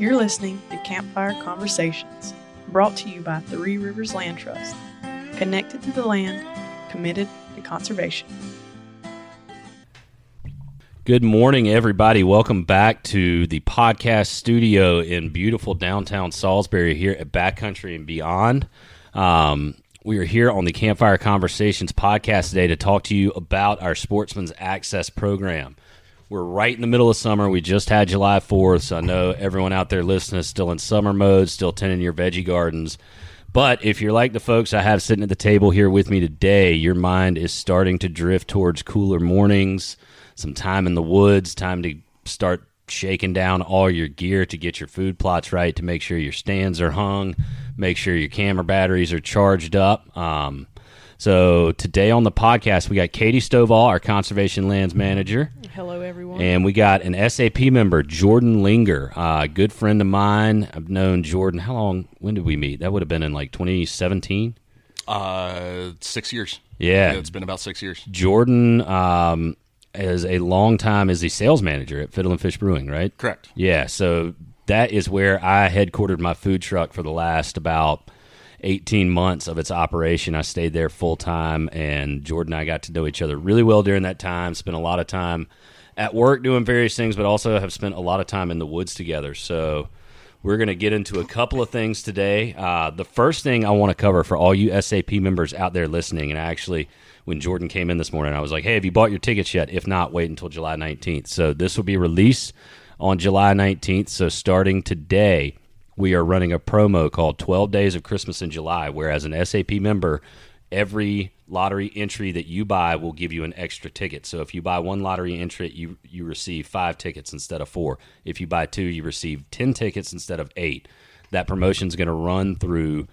You're listening to Campfire Conversations, brought to you by Three Rivers Land Trust, connected to the land, committed to conservation. Good morning, everybody. Welcome back to the podcast studio in beautiful downtown Salisbury here at Backcountry and Beyond. Um, we are here on the Campfire Conversations podcast today to talk to you about our Sportsman's Access program. We're right in the middle of summer. We just had July 4th, so I know everyone out there listening is still in summer mode, still tending your veggie gardens. But if you're like the folks I have sitting at the table here with me today, your mind is starting to drift towards cooler mornings, some time in the woods, time to start shaking down all your gear to get your food plots right, to make sure your stands are hung, make sure your camera batteries are charged up. Um, so today on the podcast, we got Katie Stovall, our conservation lands manager. Hello, everyone. And we got an SAP member, Jordan Linger, uh, good friend of mine. I've known Jordan. How long? When did we meet? That would have been in like 2017. Uh, six years. Yeah. it's been about six years. Jordan um, is a long time as the sales manager at Fiddlin' Fish Brewing, right? Correct. Yeah. So that is where I headquartered my food truck for the last about 18 months of its operation. I stayed there full time, and Jordan and I got to know each other really well during that time. Spent a lot of time at work doing various things, but also have spent a lot of time in the woods together. So we're going to get into a couple of things today. Uh, the first thing I want to cover for all you SAP members out there listening, and actually, when Jordan came in this morning, I was like, hey, have you bought your tickets yet? If not, wait until July 19th. So this will be released on July 19th. So starting today, we are running a promo called 12 Days of Christmas in July, where as an SAP member, every lottery entry that you buy will give you an extra ticket. So if you buy one lottery entry, you you receive 5 tickets instead of 4. If you buy 2, you receive 10 tickets instead of 8. That promotion is going to run through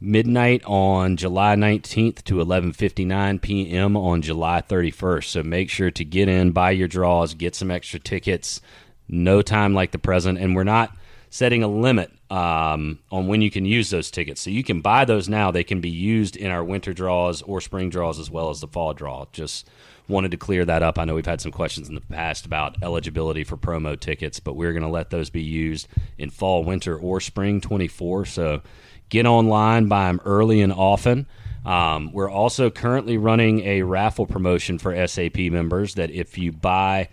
midnight on July 19th to 11:59 p.m. on July 31st. So make sure to get in, buy your draws, get some extra tickets. No time like the present and we're not setting a limit um, on when you can use those tickets. So you can buy those now. They can be used in our winter draws or spring draws as well as the fall draw. Just wanted to clear that up. I know we've had some questions in the past about eligibility for promo tickets, but we're going to let those be used in fall, winter, or spring 24. So get online, buy them early and often. Um, we're also currently running a raffle promotion for SAP members that if you buy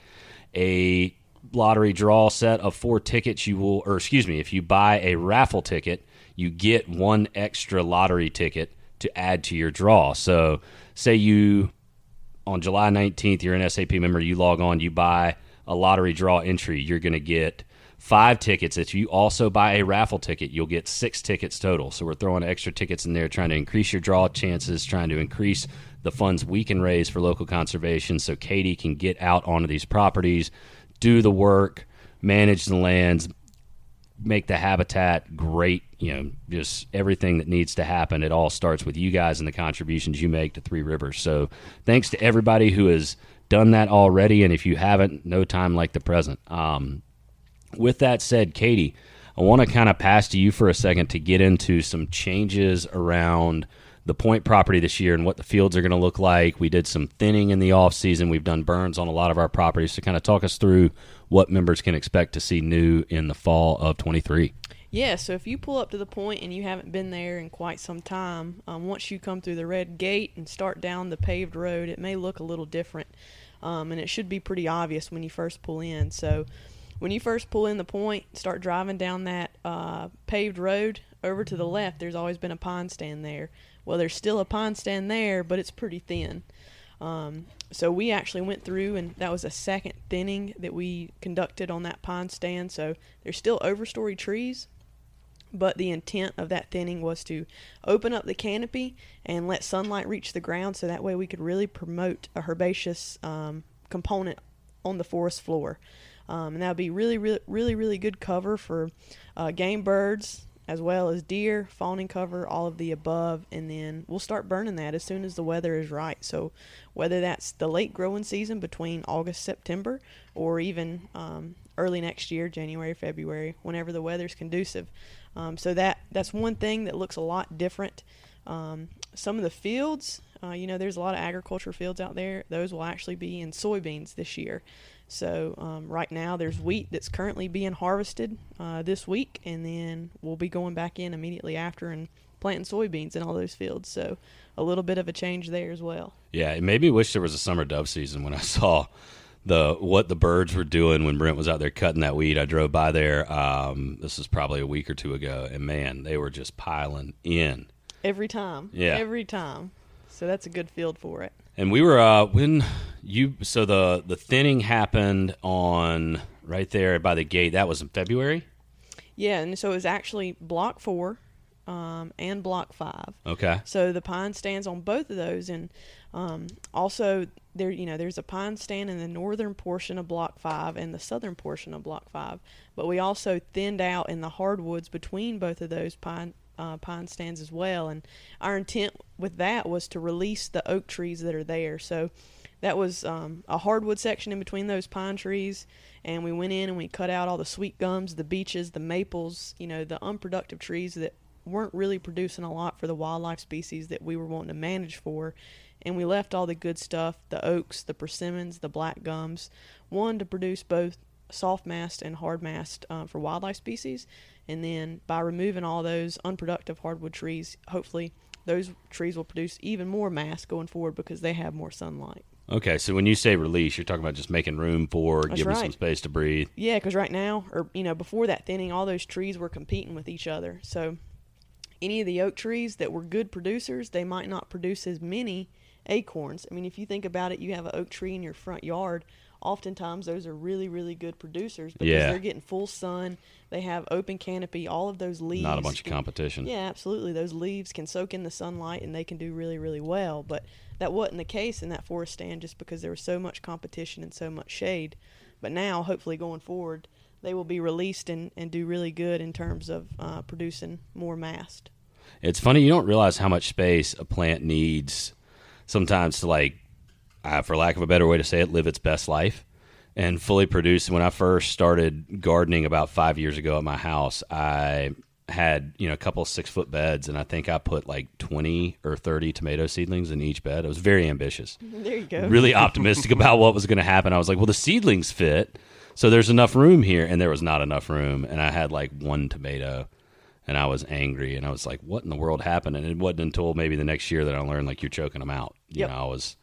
a lottery draw set of four tickets, you will, or excuse me, if you buy a raffle ticket, you get one extra lottery ticket to add to your draw. So, say you on July 19th, you're an SAP member, you log on, you buy a lottery draw entry, you're going to get five tickets. If you also buy a raffle ticket, you'll get six tickets total. So, we're throwing extra tickets in there, trying to increase your draw chances, trying to increase the funds we can raise for local conservation so Katie can get out onto these properties do the work, manage the lands, make the habitat great. You know, just everything that needs to happen. It all starts with you guys and the contributions you make to Three Rivers. So, thanks to everybody who has done that already. And if you haven't, no time like the present. Um, with that said, Katie, I want to kind of pass to you for a second to get into some changes around the point property this year and what the fields are going to look like. We did some thinning in the off season. We've done burns on a lot of our properties to kind of talk us through what members can expect to see new in the fall of 23. Yeah, so if you pull up to the point and you haven't been there in quite some time, um, once you come through the red gate and start down the paved road, it may look a little different, um, and it should be pretty obvious when you first pull in. So when you first pull in the point, start driving down that uh, paved road over to the left. There's always been a pine stand there. Well, there's still a pine stand there, but it's pretty thin. Um, so we actually went through, and that was a second thinning that we conducted on that pine stand. So there's still overstory trees, but the intent of that thinning was to open up the canopy and let sunlight reach the ground, so that way we could really promote a herbaceous um, component on the forest floor. Um, and that would be really, really, really, really good cover for uh, game birds, as well as deer, fawning cover, all of the above, and then we'll start burning that as soon as the weather is right. So, whether that's the late growing season between August, September, or even um, early next year, January, February, whenever the weather's conducive. Um, so that that's one thing that looks a lot different. Um, some of the fields Uh, you know, there's a lot of agriculture fields out there. Those will actually be in soybeans this year. So um, right now, there's wheat that's currently being harvested uh, this week, and then we'll be going back in immediately after and planting soybeans in all those fields. So a little bit of a change there as well. Yeah, it made me wish there was a summer dove season when I saw the what the birds were doing when Brent was out there cutting that weed. I drove by there. Um, this was probably a week or two ago, and man, they were just piling in every time. Yeah, every time. So that's a good field for it. And we were uh, when you so the the thinning happened on right there by the gate. That was in February. Yeah, and so it was actually block four um, and block five. Okay. So the pine stands on both of those, and um, also there, you know, there's a pine stand in the northern portion of block five and the southern portion of block five. But we also thinned out in the hardwoods between both of those pine uh, pine stands as well. And our intent with that was to release the oak trees that are there. So that was um, a hardwood section in between those pine trees. And we went in and we cut out all the sweet gums, the beeches, the maples, you know, the unproductive trees that weren't really producing a lot for the wildlife species that we were wanting to manage for. And we left all the good stuff, the oaks, the persimmons, the black gums, one to produce both soft mast and hard mast uh, for wildlife species, and then by removing all those unproductive hardwood trees, hopefully those trees will produce even more mass going forward because they have more sunlight. Okay, so when you say release, you're talking about just making room for, That's giving right. some space to breathe. Yeah, because right now, or you know, before that thinning, all those trees were competing with each other. So, any of the oak trees that were good producers, they might not produce as many acorns. I mean, if you think about it, you have an oak tree in your front yard. Oftentimes, those are really, really good producers because Yeah. they're getting full sun. They have open canopy. All of those leaves. Not a bunch of competition. Yeah, absolutely. Those leaves can soak in the sunlight and they can do really, really well. But that wasn't the case in that forest stand just because there was so much competition and so much shade. But now, hopefully, going forward, they will be released and, and do really good in terms of uh, producing more mast. It's funny you don't realize how much space a plant needs sometimes to like, uh, for lack of a better way to say it, live its best life and fully produce. When I first started gardening about five years ago at my house, I had you know a couple six foot beds, and I think I put like twenty or thirty tomato seedlings in each bed. I was very ambitious. There you go. really optimistic about what was going to happen. I was like, well, the seedlings fit, so there's enough room here, and there was not enough room, and I had like one tomato, and I was angry, and I was like, what in the world happened? And it wasn't until maybe the next year that I learned like you're choking them out. You Yep. know, I was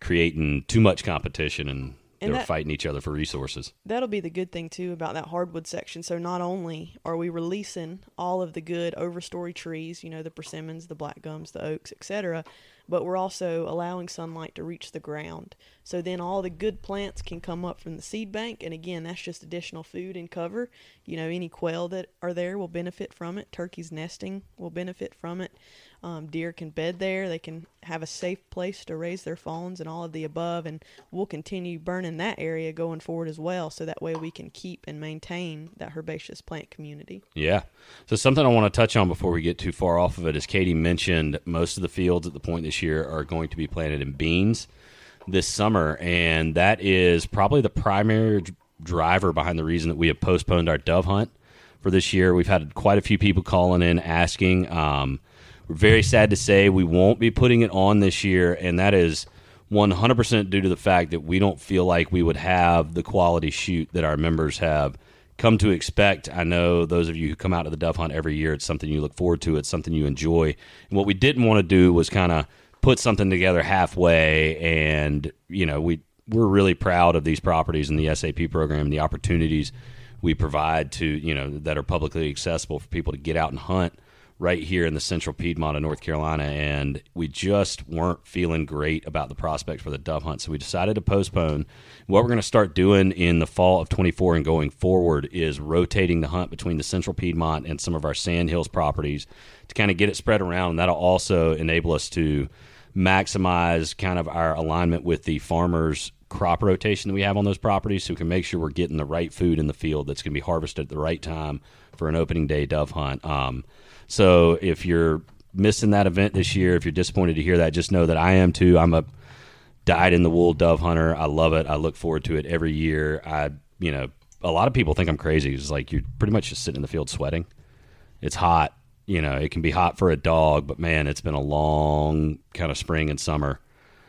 creating too much competition, and, And that- fighting each other for resources. That'll be the good thing too about that hardwood section. So not only are we releasing all of the good overstory trees, you know, the persimmons, the black gums, the oaks, etc., but we're also allowing sunlight to reach the ground. So then all the good plants can come up from the seed bank and again, that's just additional food and cover. You know, any quail that are there will benefit from it. Turkeys nesting will benefit from it. Um, deer can bed there. They can have a safe place to raise their fawns and all of the above. And we'll continue burning that area going forward as well. So that way we can keep and maintain that herbaceous plant community. Yeah. So something I want to touch on before we get too far off of it is Katie mentioned most of the fields at the point this year are going to be planted in beans this summer, and that is probably the primary driver behind the reason that we have postponed our dove hunt for this year. We've had quite a few people calling in asking. Um, we're very sad to say we won't be putting it on this year, and that is 100% due to the fact that we don't feel like we would have the quality shoot that our members have come to expect. I know those of you who come out to the dove hunt every year, it's something you look forward to, it's something you enjoy. And what we didn't want to do was kind of put something together halfway and, you know, we we're really proud of these properties and the SAP program the opportunities we provide to, you know, that are publicly accessible for people to get out and hunt right here in the central Piedmont of North Carolina, and we just weren't feeling great about the prospects for the dove hunt. So we decided to postpone. What we're going to start doing in the fall of 24 and going forward is rotating the hunt between the central Piedmont and some of our Sand Hills properties to kind of get it spread around. And that'll also enable us to maximize kind of our alignment with the farmers crop rotation that we have on those properties so we can make sure we're getting the right food in the field that's going to be harvested at the right time for an opening day dove hunt. Um, so if you're missing that event this year, if you're disappointed to hear that, just know that I am too. I'm a dyed in the wool dove hunter. I love it. I look forward to it every year. I, you know, a lot of people think I'm crazy. It's like you're pretty much just sitting in the field sweating. It's hot. you know it can be hot for a dog, but man, it's been a long kind of spring and summer.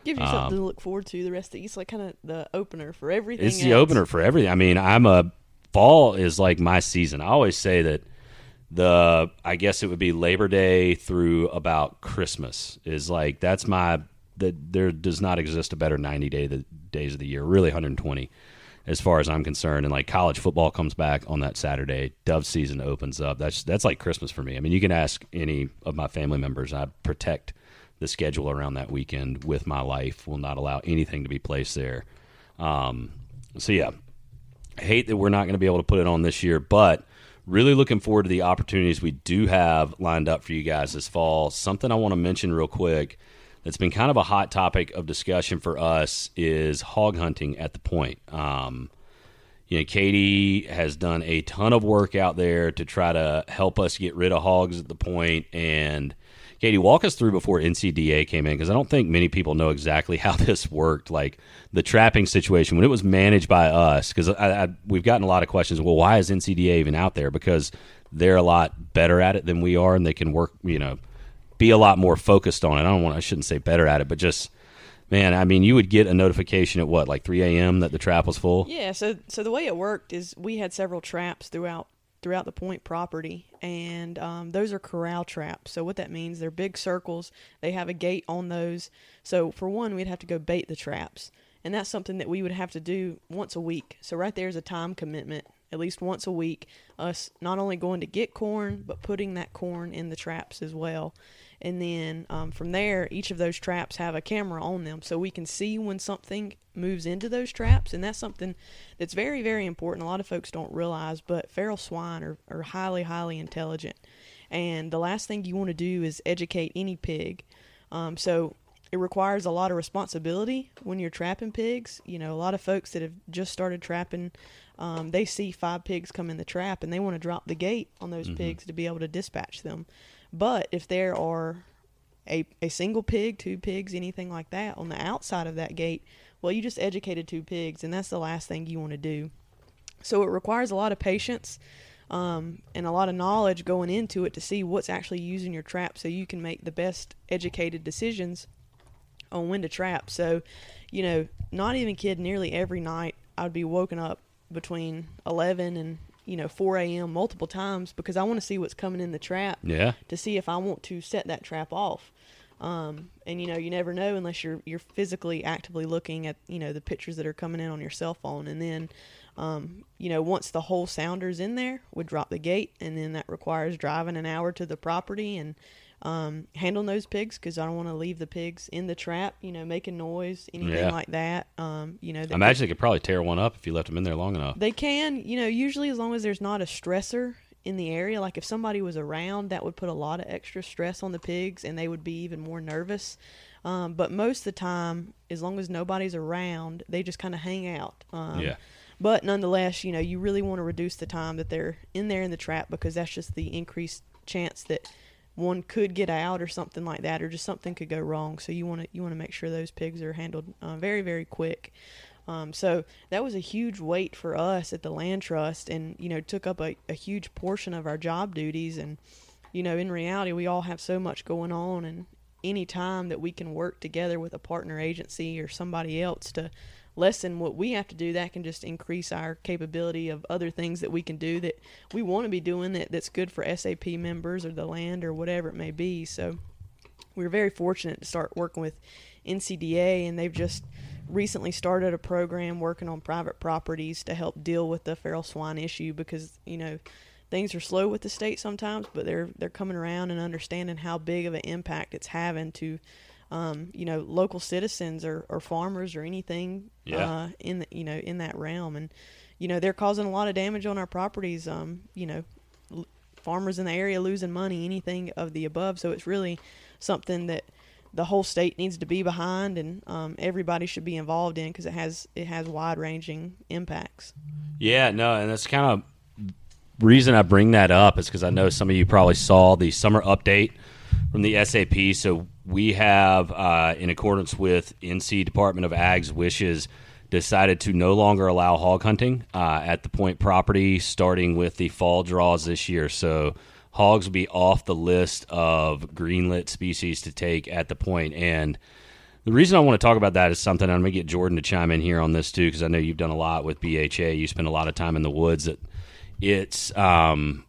Give you something um, to look forward to the rest of the. It's like kind of the opener for everything. It's the opener for everything. I mean, I'm a fall is like my season. I always say that the I guess it would be Labor Day through about Christmas is like that's my that there does not exist a better 90 day the days of the year. Really 120 as far as I'm concerned. And like college football comes back on that Saturday, Dove season opens up. That's that's like Christmas for me. I mean, you can ask any of my family members. I protect the schedule around that weekend with my life. Will not allow anything to be placed there. Um, so yeah, I hate that we're not going to be able to put it on this year, but really looking forward to the opportunities we do have lined up for you guys this fall. Something I want to mention real quick that's been kind of a hot topic of discussion for us is hog hunting at the point. Um, you know, Katie has done a ton of work out there to try to help us get rid of hogs at the. And Katie, walk us through before NCDA came in because I don't think many people know exactly how this worked. Like the trapping situation when it was managed by us, because we've gotten a lot of questions. Well, why is NCDA even out there? Because they're a lot better at it than we are, and they can work. You know be a lot more focused on it. I don't want I shouldn't say better at it, but just man, I mean, you would get a notification at what like 3 a.m. that the trap was full. Yeah. So so the way it worked is we had several traps throughout throughout the point property, and um, those are corral traps. So what that means, they're big circles. They have a gate on those. So for one, we'd have to go bait the traps, and that's something that we would have to do once a week. So right there is a time commitment at least once a week, us not only going to get corn, but putting that corn in the traps as well. And then um, from there, each of those traps have a camera on them, so we can see when something moves into those traps. And that's something that's very, very important. A lot of folks don't realize, but feral swine are, are highly, highly intelligent. And the last thing you want to do is educate any pig. Um, so it requires a lot of responsibility when you're trapping pigs. You know, a lot of folks that have just started trapping, um, they see five pigs come in the trap and they want to drop the gate on those mm-hmm. pigs to be able to dispatch them. But if there are a, a single pig, two pigs, anything like that on the outside of that gate, well, you just educated two pigs, and that's the last thing you want to do. So it requires a lot of patience um, and a lot of knowledge going into it to see what's actually using your trap so you can make the best educated decisions on when to trap. So, you know, not even kid, nearly every night I'd be woken up between 11 and you know 4 a.m. multiple times because I want to see what's coming in the trap. Yeah. To see if I want to set that trap off. Um, and you know you never know unless you're you're physically actively looking at you know the pictures that are coming in on your cell phone and then um, you know once the whole sounder's in there we drop the gate and then that requires driving an hour to the property and um, handling those pigs because I don't want to leave the pigs in the trap, you know, making noise, anything yeah. like that. Um, you know, I imagine they could probably tear one up if you left them in there long enough. They can, you know, usually as long as there's not a stressor in the area. Like if somebody was around, that would put a lot of extra stress on the pigs, and they would be even more nervous. Um, but most of the time, as long as nobody's around, they just kind of hang out. Um, yeah. But nonetheless, you know, you really want to reduce the time that they're in there in the trap because that's just the increased chance that one could get out or something like that, or just something could go wrong. So you want to you want to make sure those pigs are handled uh, very very quick. Um, so that was a huge weight for us at the land trust, and you know took up a, a huge portion of our job duties. And you know in reality, we all have so much going on, and any time that we can work together with a partner agency or somebody else to lessen what we have to do, that can just increase our capability of other things that we can do that we want to be doing that, that's good for SAP members or the land or whatever it may be. So we are very fortunate to start working with NCDA, and they've just recently started a program working on private properties to help deal with the feral swine issue because you know things are slow with the state sometimes, but they're they're coming around and understanding how big of an impact it's having to um, you know, local citizens or, or farmers or anything yeah. uh, in the, you know in that realm, and you know they're causing a lot of damage on our properties. Um, you know, l- farmers in the area losing money, anything of the above. So it's really something that the whole state needs to be behind, and um, everybody should be involved in because it has it has wide ranging impacts. Yeah, no, and that's kind of reason I bring that up is because I know some of you probably saw the summer update from the SAP. So we have, uh, in accordance with NC Department of Ag's wishes, decided to no longer allow hog hunting uh, at the point property starting with the fall draws this year. So hogs will be off the list of greenlit species to take at the point. And the reason I want to talk about that is something I'm going to get Jordan to chime in here on this too, because I know you've done a lot with BHA. You spend a lot of time in the woods. That it's um,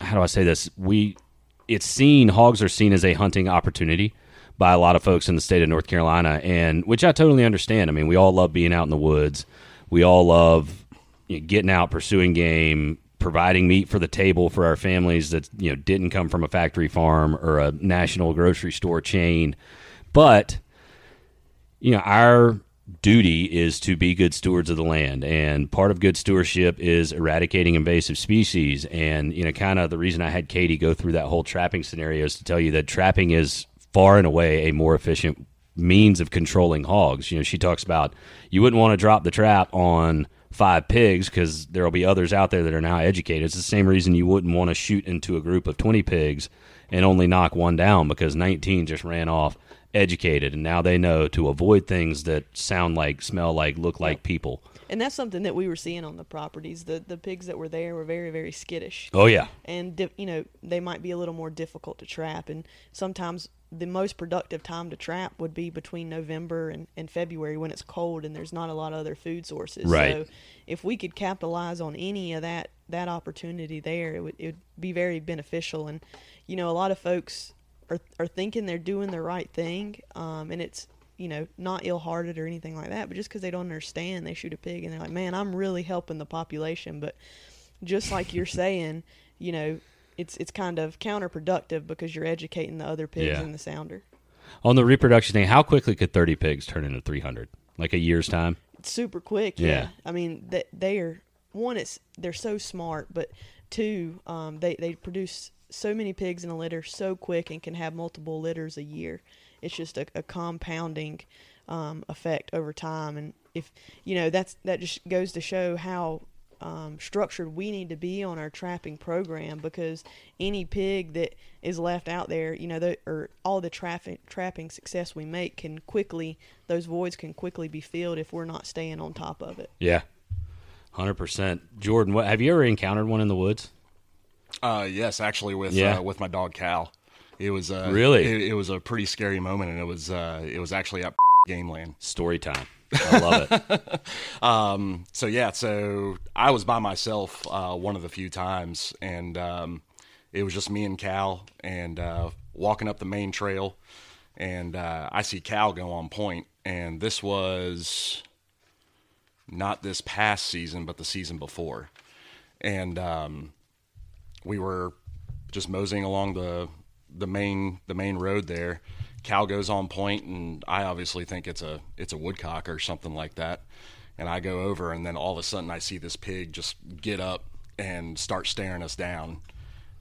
how do I say this? We it's seen hogs are seen as a hunting opportunity by a lot of folks in the state of North Carolina, and which I totally understand. I mean, we all love being out in the woods. We all love you know, getting out, pursuing game, providing meat for the table for our families that you know didn't come from a factory farm or a national grocery store chain. But you know, our duty is to be good stewards of the land and part of good stewardship is eradicating invasive species and you know kind of the reason i had katie go through that whole trapping scenario is to tell you that trapping is far and away a more efficient means of controlling hogs you know she talks about you wouldn't want to drop the trap on five pigs because there will be others out there that are now educated it's the same reason you wouldn't want to shoot into a group of 20 pigs and only knock one down because 19 just ran off educated and now they know to avoid things that sound like, smell like, look like people. And that's something that we were seeing on the properties. The the pigs that were there were very very skittish. Oh yeah. And di- you know, they might be a little more difficult to trap and sometimes the most productive time to trap would be between November and, and February when it's cold and there's not a lot of other food sources. Right. So if we could capitalize on any of that that opportunity there, it would it would be very beneficial. And you know, a lot of folks are are thinking they're doing the right thing, um, and it's you know not ill-hearted or anything like that, but just because they don't understand, they shoot a pig and they're like, man, I'm really helping the population, but just like you're saying, you know, it's it's kind of counterproductive because you're educating the other pigs Yeah. in the sounder. On the reproduction thing, how quickly could 30 pigs turn into 300? Like a year's time? It's super quick. Yeah. Yeah. I mean, they, they are one. It's they're so smart, but two, um, they they produce so many pigs in a litter so quick and can have multiple litters a year. It's just a, a compounding um, effect over time, and if you know that's that just goes to show how um, structured we need to be on our trapping program because any pig that is left out there, you know, the, or all the traffic trapping success we make can quickly those voids can quickly be filled if we're not staying on top of it. Yeah. 100%. Jordan, what, have you ever encountered one in the woods? Uh, yes, actually, with Yeah. uh, with my dog Cal, it was uh, Really? it, it was a pretty scary moment, and it was uh, it was actually at game land. Story time. I love it. Um, so yeah, so I was by myself uh, one of the few times, and um, it was just me and Cal, and uh, walking up the main trail, and uh, I see Cal go on point, and this was not this past season, but the season before, and um, we were just moseying along the the main the main road there. Cal goes on point, and I obviously think it's a it's a woodcock or something like that. And I go over, and then all of a sudden I see this pig just get up and start staring us down.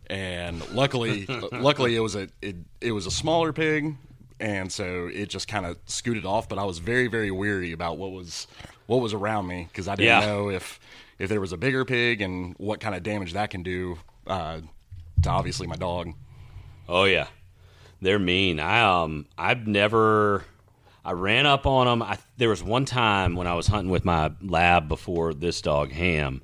And luckily, luckily it was a it, it was a smaller pig, and so it just kind of scooted off. But I was very very weary about what was what was around me because I didn't Yeah. know if if there was a bigger pig and what kind of damage that can do uh, to obviously my dog. Oh yeah, they're mean. I um, I've never. I ran up on them. I, there was one time when I was hunting with my lab before this dog Ham,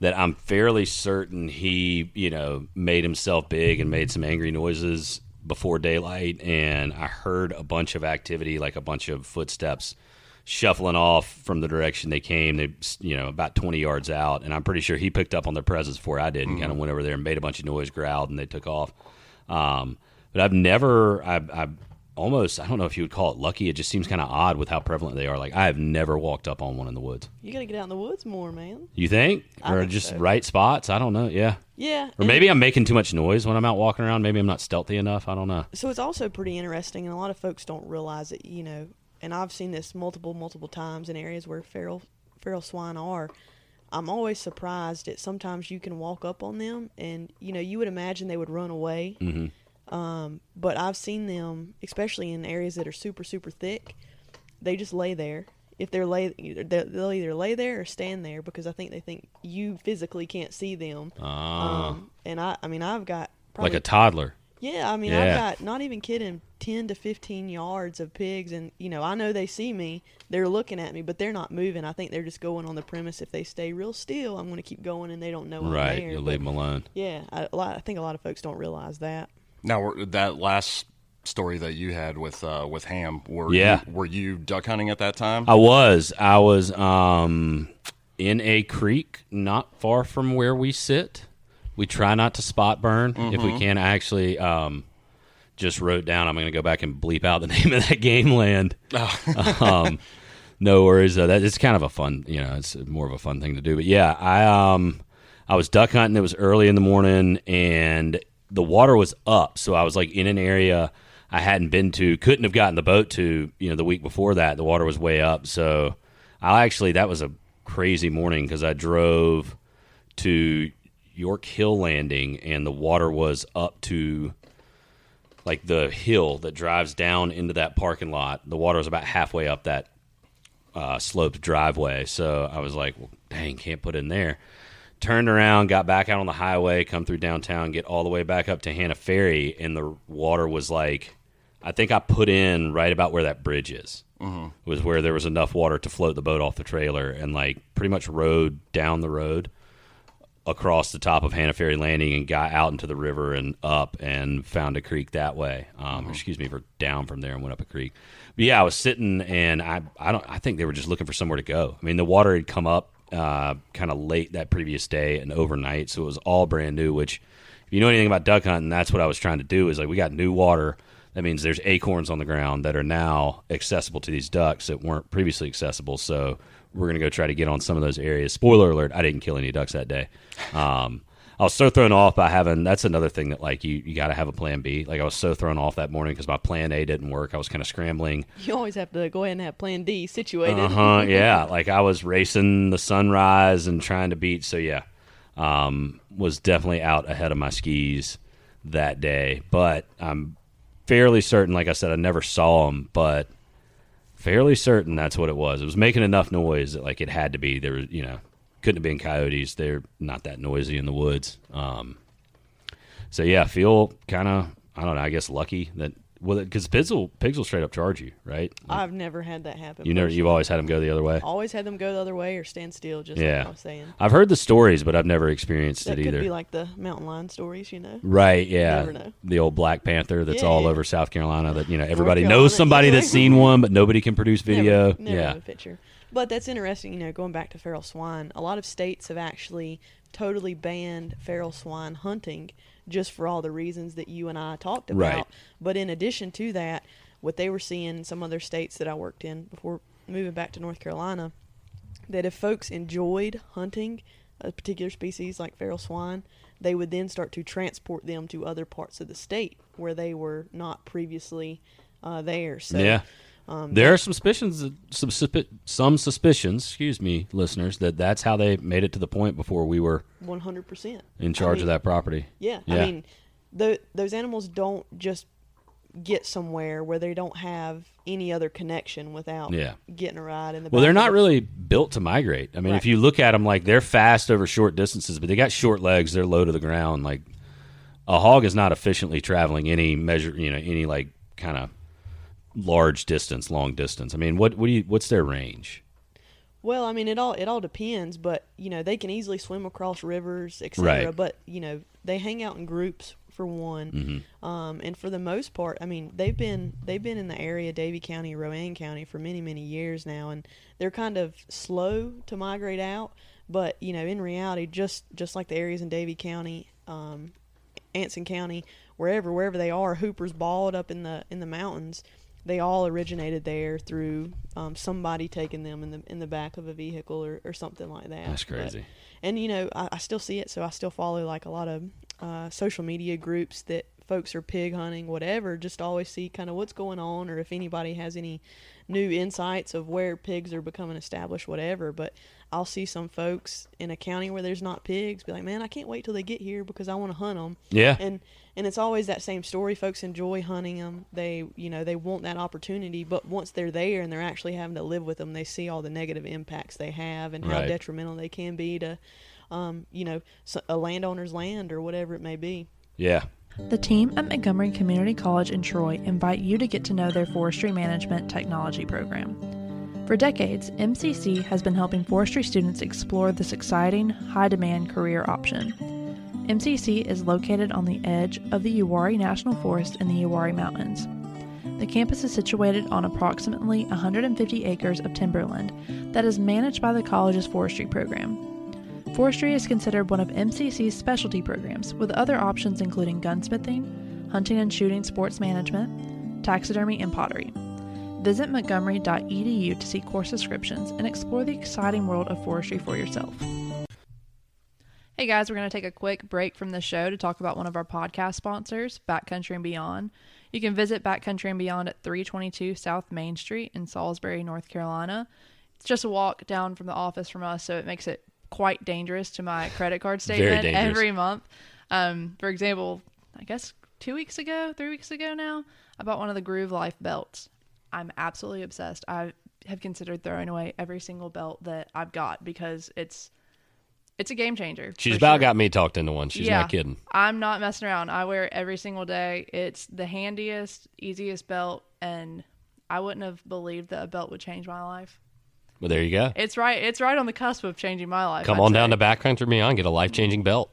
that I'm fairly certain he, you know, made himself big and made some angry noises before daylight, and I heard a bunch of activity, like a bunch of footsteps shuffling off from the direction they came. They, you know, about 20 yards out, and I'm pretty sure he picked up on their presence before I did, and kind of went over there and made a bunch of noise, growled, and they took off. Um, but I've never, I've, I've almost, I don't know if you would call it lucky. It just seems kind of odd with how prevalent they are. Like I have never walked up on one in the woods. You got to get out in the woods more, man. You think, I or think just so. right spots? I don't know. Yeah, Yeah. or maybe I'm making too much noise when I'm out walking around. Maybe I'm not stealthy enough. I don't know. so it's also pretty interesting, and a lot of folks don't realize it. You know, and I've seen this multiple, multiple times in areas where feral feral swine are. I'm always surprised that sometimes you can walk up on them, and you know, you would imagine they would run away. hmm Um, but I've seen them, especially in areas that are super, super thick. They just lay there. If they're lay, they'll either lay there or stand there because I think they think you physically can't see them. Ah, Um, and I, I mean, I've got like a toddler. yeah, I mean, Yeah. I've got not even kidding, 10 to 15 yards of pigs and you know i know they see me they're looking at me but they're not moving i think they're just going on the premise if they stay real still i'm going to keep going and they don't know I'm right. there. You leave them alone. yeah I, a lot, I think a lot of folks don't realize that Now that last story that you had with uh, with Ham, were Yeah. you, were you duck hunting at that time? I was. I was um, in a creek not far from where we sit. We try not to spot burn if we can. I actually um, just wrote down. I'm going to go back and bleep out the name of that game land. um, no worries. Uh, that it's kind of a fun. You know, it's more of a fun thing to do. But yeah, I um, I was duck hunting. It was early in the morning, and the water was up. So I was like in an area I hadn't been to. Couldn't have gotten the boat to. You know, the week before that, the water was way up. So I actually that was a crazy morning because I drove to York Hill Landing, and the water was up to like the hill that drives down into that parking lot. The water was about halfway up that uh, sloped driveway. So I was like, well, dang, can't put in there. Turned around, got back out on the highway, come through downtown, get all the way back up to Hannah Ferry, and the water was like, I think I put in right about where that bridge is. Was where there was enough water to float the boat off the trailer, and like pretty much rode down the road across the top of Hannah Ferry Landing and got out into the river and up and found a creek that way. Um, or excuse me, for down from there and went up a creek. But yeah, I was sitting and I I don't I think they were just looking for somewhere to go. I mean, the water had come up uh, kind of late that previous day and overnight, so it was all brand new. Which, if you know anything about duck hunting, that's what I was trying to do. Is like we got new water. That means there's acorns on the ground that are now accessible to these ducks that weren't previously accessible. So we're gonna go try to get on some of those areas. Spoiler alert: I didn't kill any ducks that day. Um, I was so thrown off by having. That's another thing that like you you got to have a plan B. Like I was so thrown off that morning because my plan A didn't work. I was kind of scrambling. you always have to go ahead and have plan d situated Uh huh. Yeah. Like I was racing the sunrise and trying to beat. So yeah, um, was definitely out ahead of my skis that day. But I'm fairly certain. Like I said, I never saw them, but fairly certain that's what it was. It was making enough noise that like it had to be. There was you know couldn't have been coyotes. They're not that noisy in the woods. Um, so yeah, feel kind of I don't know. I guess lucky that well because pigs will pigs will straight up charge you, right? i've never had that happen You never you've always had them go the other way. always had them go the other way or stand still just Yeah. like i was saying I've heard the stories, but I've never experienced that it either. could be like the mountain lion stories you know right? Yeah, Never know. the old Black Panther that's Yeah, all yeah. over South Carolina. That you know everybody knows somebody that's seen one, but nobody can produce video. Never, never yeah, picture. But that's interesting, you know, going back to feral swine. A lot of states have actually totally banned feral swine hunting just for all the reasons that you and I talked about. Right. But in addition to that, what they were seeing in some other states that I worked in before moving back to North Carolina, that if folks enjoyed hunting a particular species like feral swine, they would then start to transport them to other parts of the state where they were not previously uh, there. So yeah. Um, there are suspicions, some, some suspicions. Excuse me, listeners, that that's how they made it to the point before we were One hundred percent in charge of that property. Yeah, Yeah. I mean, tho- those animals don't just get somewhere where they don't have any other connection without Yeah. getting a ride in the. Well, they're not the- really built to migrate. I mean, if you look at them, like they're fast over short distances, but they got short legs. They're low to the ground. Like a hog is not efficiently traveling any measure, you know, any like kind of large distance, long distance. I mean, what what do you? What's their range? Well, I mean, it all it all depends, but you know they can easily swim across rivers, etc. Right. But you know they hang out in groups for one, um, and for the most part, I mean they've been they've been in the area, Davie County, Rowan County, for many many years now, and they're kind of slow to migrate out. But you know, in reality, just just like the areas in Davie County, um, Anson County, wherever wherever they are, Hooper's Bald up in the in the mountains, they all originated there through um, somebody taking them in the in the back of a vehicle or, or something like that. That's But- crazy. and you know, I, I still see it, so I still follow like a lot of uh, social media groups that folks are pig hunting, whatever. Just always see kind of what's going on, or if anybody has any new insights of where pigs are becoming established, whatever. But I'll see some folks in a county where there's not pigs be like, "Man, I can't wait till they get here because I want to hunt them." Yeah. and and it's always that same story. Folks enjoy hunting them. They, you know, they want that opportunity, but once they're there and they're actually having to live with them, they see all the negative impacts they have and how Right. detrimental they can be to, um, you know, a landowner's land or whatever it may be. Yeah. The team at Montgomery Community College in Troy invite you to get to know their forestry management technology program. For decades, MCC has been helping forestry students explore this exciting, high demand career option. MCC is located on the edge of the Uwharrie National Forest in the Uwharrie Mountains. The campus is situated on approximately 150 acres of timberland that is managed by the college's forestry program. Forestry is considered one of MCC's specialty programs, with other options including gunsmithing, hunting and shooting sports management, taxidermy, and pottery. Visit montgomery.edu to see course descriptions and explore the exciting world of forestry for yourself. Hey guys, we're going to take a quick break from the show to talk about one of our podcast sponsors, Backcountry and Beyond. You can visit Backcountry and Beyond at 322 South Main Street in Salisbury, North Carolina. It's just a walk down from the office from us, so it makes it quite dangerous to my credit card statement every month. Um, for example, I guess two weeks ago, three weeks ago now, I bought one of the Groove Life belts. I'm absolutely obsessed. I have considered throwing away every single belt that I've got because it's it's a game changer. She's about sure. got me talked into one. She's Yeah. not kidding. I'm not messing around. I wear it every single day. It's the handiest, easiest belt, and I wouldn't have believed that a belt would change my life. Well, there you go. It's right. It's right on the cusp of changing my life. Come I'd on down say. to Backcountry Beyond, get a life changing belt.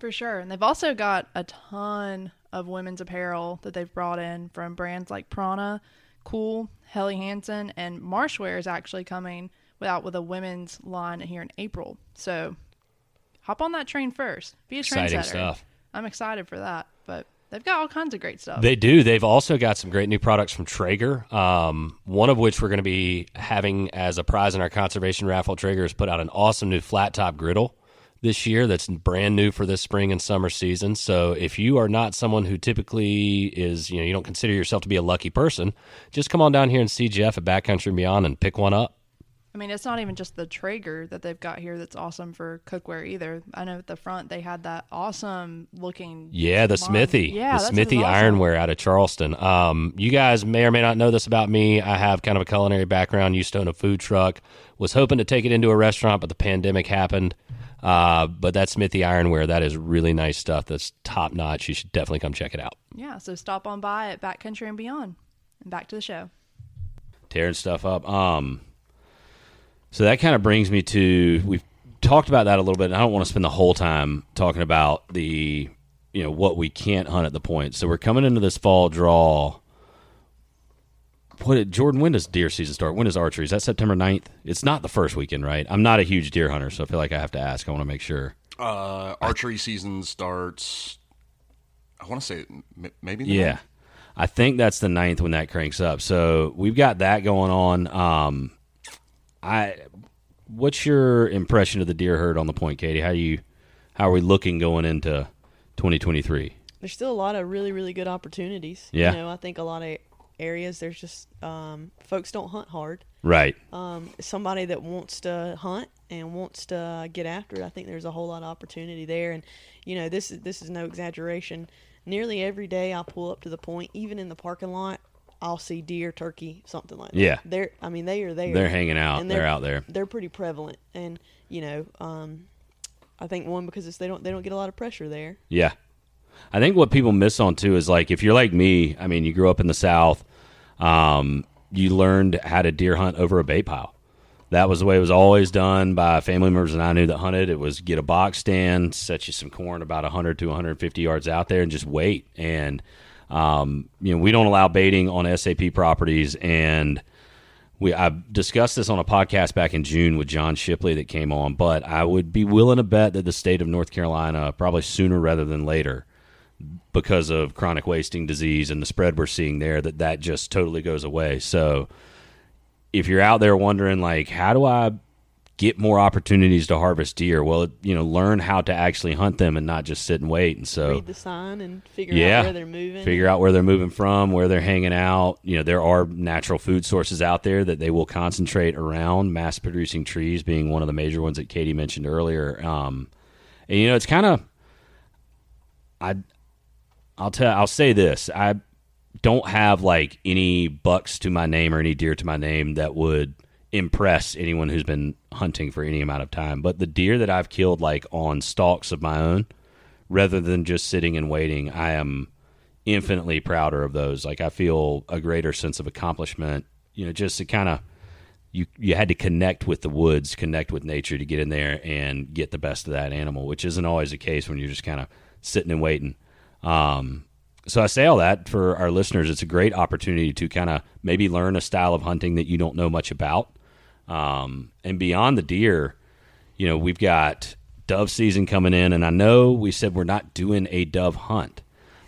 For sure. And they've also got a ton of women's apparel that they've brought in from brands like Prana, KÜHL, Helly Hansen, and Marsh Wear is actually coming out with a women's line here in April. So hop on that train first. Be a Exciting trendsetter. stuff. I'm excited for that. But they've got all kinds of great stuff. They do. They've also got some great new products from Traeger. Um, one of which we're going to be having as a prize in our conservation raffle. Traeger has put out an awesome new flat top griddle this year that's brand new for this spring and summer season. So if you are not someone who typically is, you know, you don't consider yourself to be a lucky person, just come on down here and see Jeff at Backcountry and Beyond and pick one up. I mean, it's not even just the Traeger that they've got here that's awesome for cookware either. I know at the front they had that awesome looking. Yeah, the. Smithey, Yeah, the Smithey awesome. Ironware out of Charleston. Um, you guys may or may not know this about me. I have kind of a culinary background. Used to own a food truck. Was hoping to take it into a restaurant, but the pandemic happened. Uh, but that Smithey Ironware, that is really nice stuff. That's top notch. You should definitely come check it out. Yeah, so stop on by at Backcountry and Beyond. And back to the show. tearing stuff up. Um, so that kind of brings me to we've talked about that a little bit. And I don't want to spend the whole time talking about the you know what we can't hunt at the point. So we're coming into this fall draw. What Jordan? When does deer season start? When is archery? Is that September 9th? It's not the first weekend, right? I'm not a huge deer hunter, so I feel like I have to ask. I want to make sure. Uh, archery season starts. I want to say maybe. the Yeah. ninth? I think that's the ninth when that cranks up. So we've got that going on. Um, I, what's your impression of the deer herd on the point, Katie? How you, how are we looking going into 2023? There's still a lot of really, really good opportunities. Yeah. You know, I think a lot of areas there's just um, folks don't hunt hard. Right. Um, somebody that wants to hunt and wants to get after it, I think there's a whole lot of opportunity there. And you know, this is this is no exaggeration. Nearly every day I pull up to the point, even in the parking lot, I'll see deer, turkey, something like that. Yeah. they're I mean they are there. They're hanging out. And They're, out there. They're pretty prevalent, and you know, um, I think one because it's, they don't they don't get a lot of pressure there. Yeah. I think what people miss on too is like if you're like me, I mean, you grew up in the South, um, you learned how to deer hunt over a bait pile. That was the way it was always done by family members that I knew that hunted. It was get a box stand, set you some corn about 100 to 150 yards out there, and just wait. And um, you know, we don't allow baiting on SAP properties, and we I discussed this on a podcast back in June with John Shipley that came on. But I would be willing to bet that the state of North Carolina, probably sooner rather than later, because of chronic wasting disease and the spread we're seeing there, that that just totally goes away. So if you're out there wondering like, how do I get more opportunities to harvest deer? Well, you know, learn how to actually hunt them and not just sit and wait. And so Read the sign and figure yeah, out where they're moving. Figure out where they're moving from, where they're hanging out. You know, there are natural food sources out there that they will concentrate around. Mass producing trees being one of the major ones that Katie mentioned earlier. Um, and you know, it's kind of I I'll tell I'll say this. I don't have like any bucks to my name or any deer to my name that would impress anyone who's been hunting for any amount of time. But the deer that I've killed like on stalks of my own rather than just sitting and waiting, I am infinitely prouder of those. Like I feel a greater sense of accomplishment. You know, just to kind of you you had to connect with the woods, connect with nature to get in there and get the best of that animal, which isn't always the case when you're just kind of sitting and waiting. Um, so I say all that for our listeners. It's a great opportunity to kind of maybe learn a style of hunting that you don't know much about. Um, and beyond the deer, you know, we've got dove season coming in, and I know we said we're not doing a dove hunt,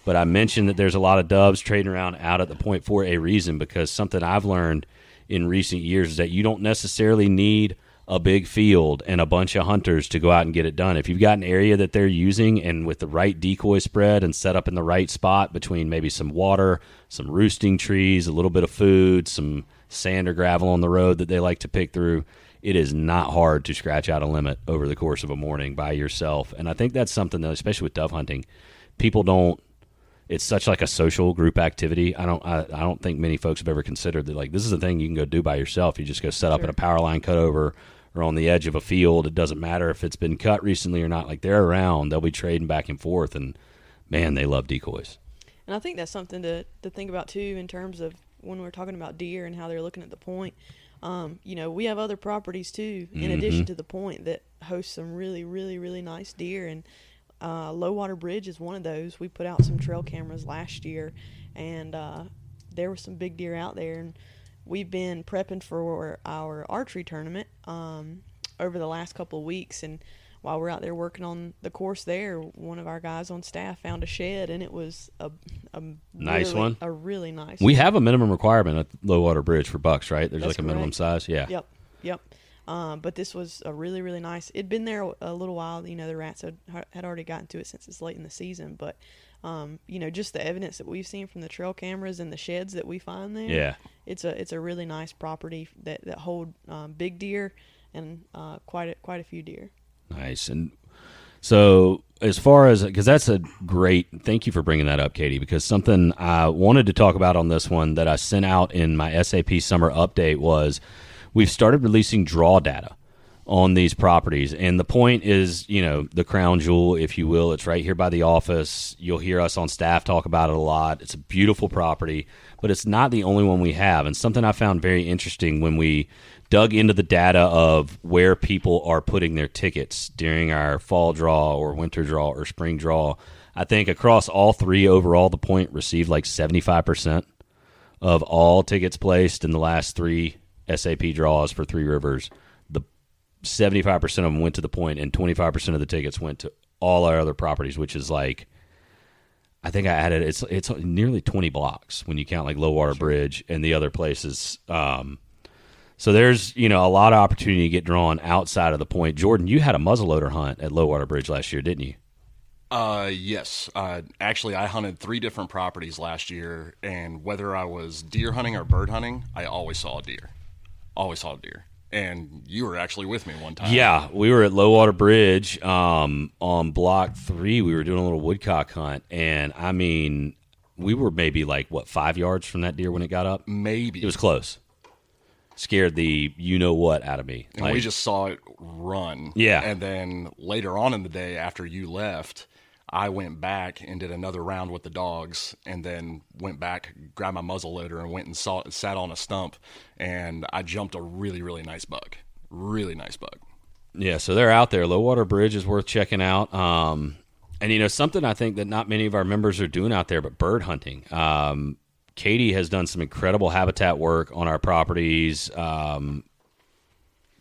but I mentioned that there's a lot of doves trading around out at the point for a reason because something I've learned in recent years is that you don't necessarily need a big field and a bunch of hunters to go out and get it done. If you've got an area that they're using and with the right decoy spread and set up in the right spot between maybe some water, some roosting trees, a little bit of food, some sand or gravel on the road that they like to pick through, it is not hard to scratch out a limit over the course of a morning by yourself. And I think that's something that, especially with dove hunting, people don't. It's such like a social group activity. I don't. I, I don't think many folks have ever considered that. Like this is a thing you can go do by yourself. You just go set up Sure. in a power line cutover or on the edge of a field. It doesn't matter if it's been cut recently or not. Like they're around. They'll be trading back and forth. And man, they love decoys. And I think that's something to, to think about too in terms of when we're talking about deer and how they're looking at the point. Um, you know, we have other properties too, in Mm-hmm. addition to the point, that host some really, really, really nice deer. And uh, Low Water Bridge is one of those. We put out some trail cameras last year, and uh, there were some big deer out there. And we've been prepping for our archery tournament um, over the last couple of weeks. And while we're out there working on the course there, one of our guys on staff found a shed, and it was a, a Nice really- one? a really nice. We one. have a minimum requirement at Low Water Bridge for bucks, right? There's That's like a minimum size. Yeah. Yep, yep. Um, but this was a really, really nice. It'd been there a, a little while. You know, the rats had, had already gotten to it since it's late in the season. But, um, you know, just the evidence that we've seen from the trail cameras and the sheds that we find there. Yeah. It's a it's a really nice property that that hold um, big deer and uh, quite a, quite a few deer. Nice. And so, as far as because that's a great, thank you for bringing that up, Katie. Because something I wanted to talk about on this one that I sent out in my SAP summer update was we've started releasing draw data on these properties, and the point is, you know, the crown jewel, if you will. It's right here by the office. You'll hear us on staff talk about it a lot. It's a beautiful property, but it's not the only one we have. And something I found very interesting when we dug into the data of where people are putting their tickets during our fall draw or winter draw or spring draw. I think across all three overall, the point received like 75% of all tickets placed in the last three SAP draws for Three Rivers. The 75% of them went to the point, and 25% of the tickets went to all our other properties, which is like I think I added it's it's nearly twenty blocks when you count like Low Water Bridge and the other places. Um, so there's you know a lot of opportunity to get drawn outside of the point. Jordan, you had a muzzleloader hunt at Low Water Bridge last year, didn't you? Uh, yes. Uh, actually, I hunted three different properties last year, and whether I was deer hunting or bird hunting, I always saw a deer. Always saw a deer. And you were actually with me one time. Yeah, we were at Low Water Bridge um, on block three. We were doing a little woodcock hunt, and I mean, we were maybe like what five yards from that deer when it got up. Maybe. It was close. Scared the you know what out of me. and we just saw it run. Yeah. And then later on in the day, after you left, I went back and did another round with the dogs, and then went back, grabbed my muzzle loader, and went and saw, sat on a stump, and I jumped a really, really nice buck. Really nice buck. Yeah, so they're out there. Low Water Bridge is worth checking out. Um, and you know something I think that not many of our members are doing out there, but bird hunting. Um, Katie has done some incredible habitat work on our properties um,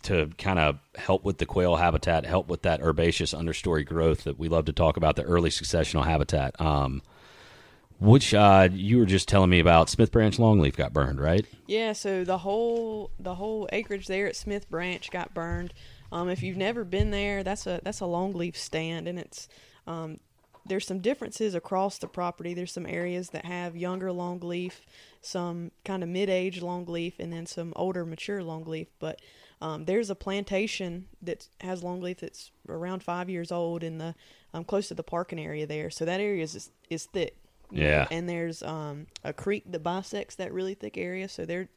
to kind of help with the quail habitat, help with that herbaceous understory growth that we love to talk about, the early successional habitat. Um, which uh, you were just telling me about, Smith Branch Longleaf got burned, right? Yeah, so the whole the whole acreage there at Smith Branch got burned. Um, if you've never been there, that's a that's a longleaf stand, and it's um, there's some differences across the property. There's some areas that have younger longleaf, some kind of mid-age longleaf, and then some older mature longleaf. But um, there's a plantation that has longleaf that's around five years old in the um, close to the parking area there. So that area is is thick. Yeah. and there's um, a creek that bisects that really thick area. So there,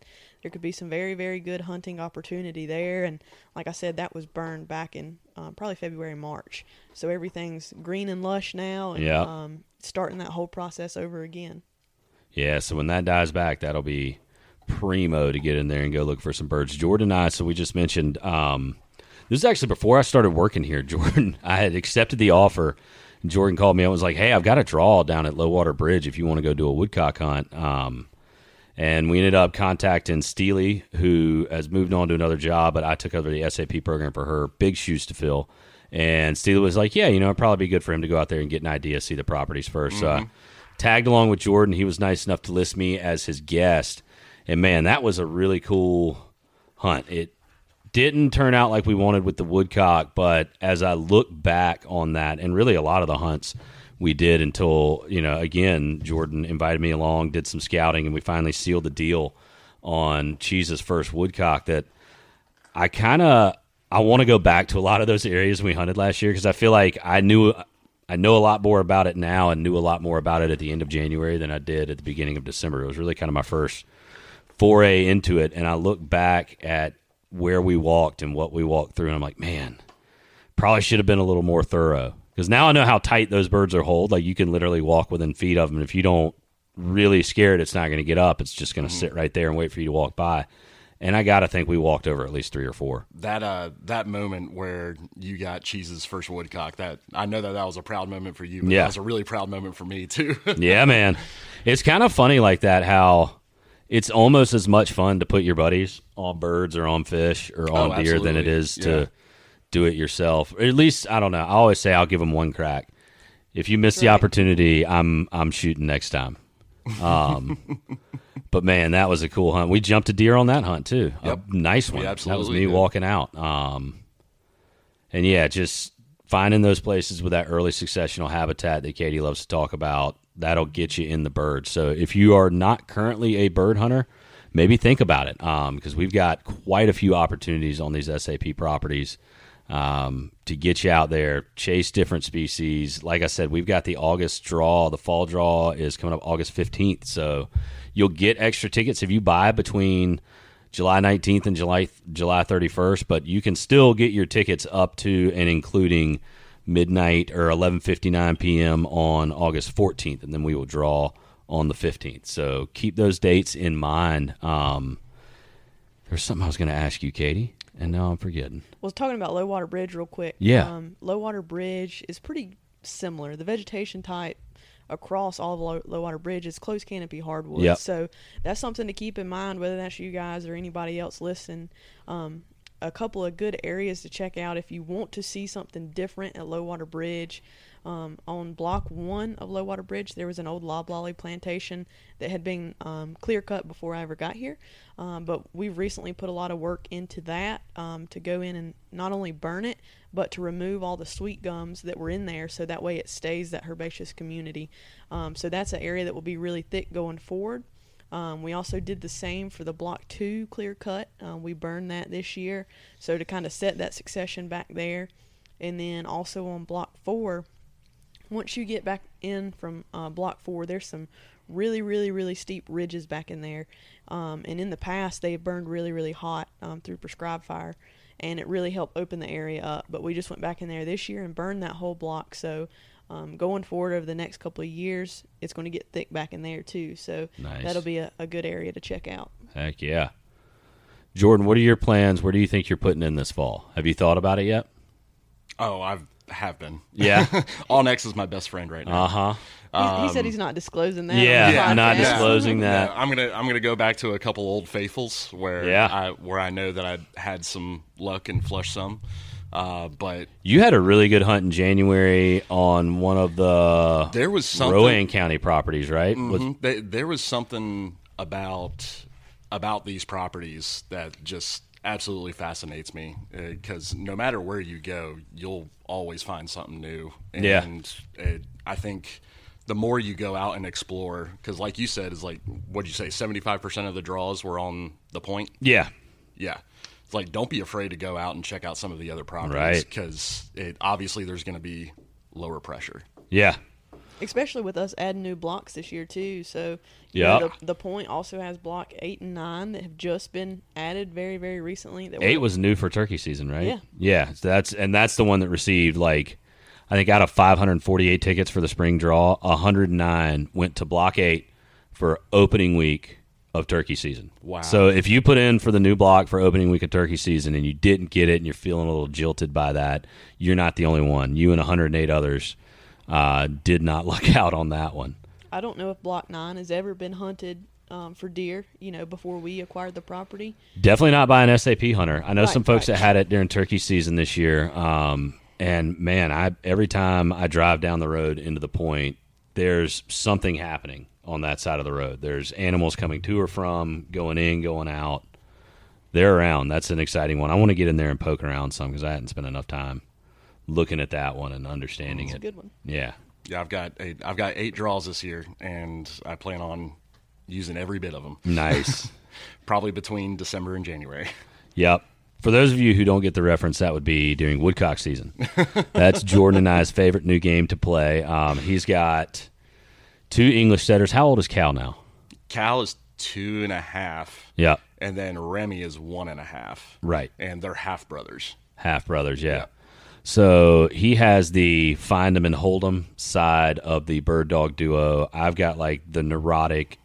there could be some very very good hunting opportunity there. And like I said, that was burned back in um, probably February March, so everything's green and lush now, and Yeah. um, starting that whole process over again. Yeah, so when that dies back, that'll be primo to get in there and go look for some birds. Jordan and I, so we just mentioned, um, this is actually before I started working here, Jordan. I had accepted the offer. Jordan called me and was like, hey, I've got a draw down at Low Water Bridge if you want to go do a woodcock hunt. Um, and we ended up contacting Steely, who has moved on to another job, but I took over the SAP program for her. Big shoes to fill. And Steely was like, yeah, you know, it'd probably be good for him to go out there and get an idea, see the properties 1st So I tagged along with Jordan. He was nice enough to list me as his guest. And man, that was a really cool hunt. It didn't turn out like we wanted with the woodcock, but as I look back on that, and really a lot of the hunts we did until, you know, again, Jordan invited me along, did some scouting, and we finally sealed the deal on Cheese's first woodcock that I kind of I want to go back to a lot of those areas we hunted last year because I feel like I knew I know a lot more about it now and knew a lot more about it at the end of January than I did at the beginning of December. It was really kind of my first foray into it, and I look back at where we walked and what we walked through, and I'm like, man, probably should have been a little more thorough because now I know how tight those birds are hold. Like you can literally walk within feet of them, and if you don't really scare it, it's not going to get up. It's just going to sit right there and wait for you to walk by. And I got to think we walked over at least three or four. that uh that moment where you got Cheese's first woodcock that I know that that was a proud moment for you but Yeah. that was a really proud moment for me too yeah, man. It's kind of funny like that how it's almost as much fun to put your buddies on birds or on fish or on Oh, deer than it is to Yeah. do it yourself. Or at least I don't know. I always say I'll give them one crack. If you miss the opportunity, I'm I'm shooting next time. Um, but man, that was a cool hunt. We jumped a deer on that hunt too. Yep. A nice one. That was me did. walking out. Um, and yeah, just finding those places with that early successional habitat that Katie loves to talk about, that'll get you in the bird. So if you are not currently a bird hunter, maybe think about it because we've got quite a few opportunities on these SAP properties um, to get you out there, chase different species. Like I said, we've got the August draw. The fall draw is coming up August 15th. So you'll get extra tickets if you buy between July 19th and July July 31st, but you can still get your tickets up to and including midnight or 11:59 p.m. on August 14th, and then we will draw on the 15th. So keep those dates in mind. Um, there's something I was going to ask you, Katie, and now I'm forgetting. was talking about low water bridge real quick. Yeah. Um, low water bridge is pretty similar. The vegetation type across all the low, low water bridge is close canopy hardwood. Yep. So that's something to keep in mind, whether that's you guys or anybody else listening. Um, a couple of good areas to check out if you want to see something different at low water bridge. Um, on block one of Low Water Bridge, there was an old loblolly plantation that had been um, clear cut before I ever got here. Um, but we've recently put a lot of work into that um, to go in and not only burn it, but to remove all the sweet gums that were in there so that way it stays that herbaceous community. Um, so that's an area that will be really thick going forward. Um, we also did the same for the block two clear cut. Um, we burned that this year, so to kind of set that succession back there. And then also on block four, once you get back in from uh, block four, there's some really, really, really steep ridges back in there. Um, and in the past, they have burned really, really hot um, through prescribed fire, and it really helped open the area up. But we just went back in there this year and burned that whole block. So um, going forward over the next couple of years, it's going to get thick back in there too. So Nice. that'll be a, a good area to check out. Heck yeah. Jordan, what are your plans? Where do you think you're putting in this fall? Have you thought about it yet? oh I've have been Yeah. All Next is my best friend right now Uh huh. He, he said he's not disclosing that. on Yeah, I'm not podcast. disclosing Yeah, that. I'm gonna I'm gonna go back to a couple old faithfuls where Yeah. I where I know that I had some luck and flushed some, uh, but You had a really good hunt in January on one of the there was something Rowan County properties, right? Was- Mhm. They- there was something about about these properties that just absolutely fascinates me because no matter where you go, you'll always find something new. And Yeah. it, I think the more you go out and explore, because like you said, is like what'd you say? Seventy five percent of the draws were on the point. yeah. Yeah. It's like don't be afraid to go out and check out some of the other properties Right. because it obviously there's going to be lower pressure. Yeah. especially with us adding new blocks this year too. So Yeah. the, the point also has block eight and nine that have just been added very very recently. That Eight was new for turkey season, right? Yeah. Yeah. So that's and that's the one that received like I think out of 548 tickets for the spring draw, 109 went to block 8 for opening week of turkey season. Wow. So if you put in for the new block for opening week of turkey season and you didn't get it and you're feeling a little jilted by that, you're not the only one. You and 108 others uh, did not luck out on that one. I don't know if block nine has ever been hunted um, for deer. You know, before we acquired the property. Definitely not by an SAP hunter. I know Right, some folks right. that had it during turkey season this year. Um, and man, I every time I drive down the road into the point, there's something happening on that side of the road. There's animals coming to or from, going in, going out. They're around. That's an exciting one. I want to get in there and poke around some because I hadn't spent enough time looking at that one and understanding It's a it. good one. Yeah. Yeah, I've got eight, I've got eight draws this year, and I plan on using every bit of them. Nice. Probably between December and January. Yep. For those of you who don't get the reference, that would be during woodcock season. That's Jordan and I's favorite new game to play. Um, he's got two English setters. How old is Cal now? Cal is two and a half, Yeah. and then Remy is one and a half. Right. and they're half brothers. Half brothers, yeah. Yeah. So he has the find them and hold them side of the bird dog duo. I've got like the neurotic,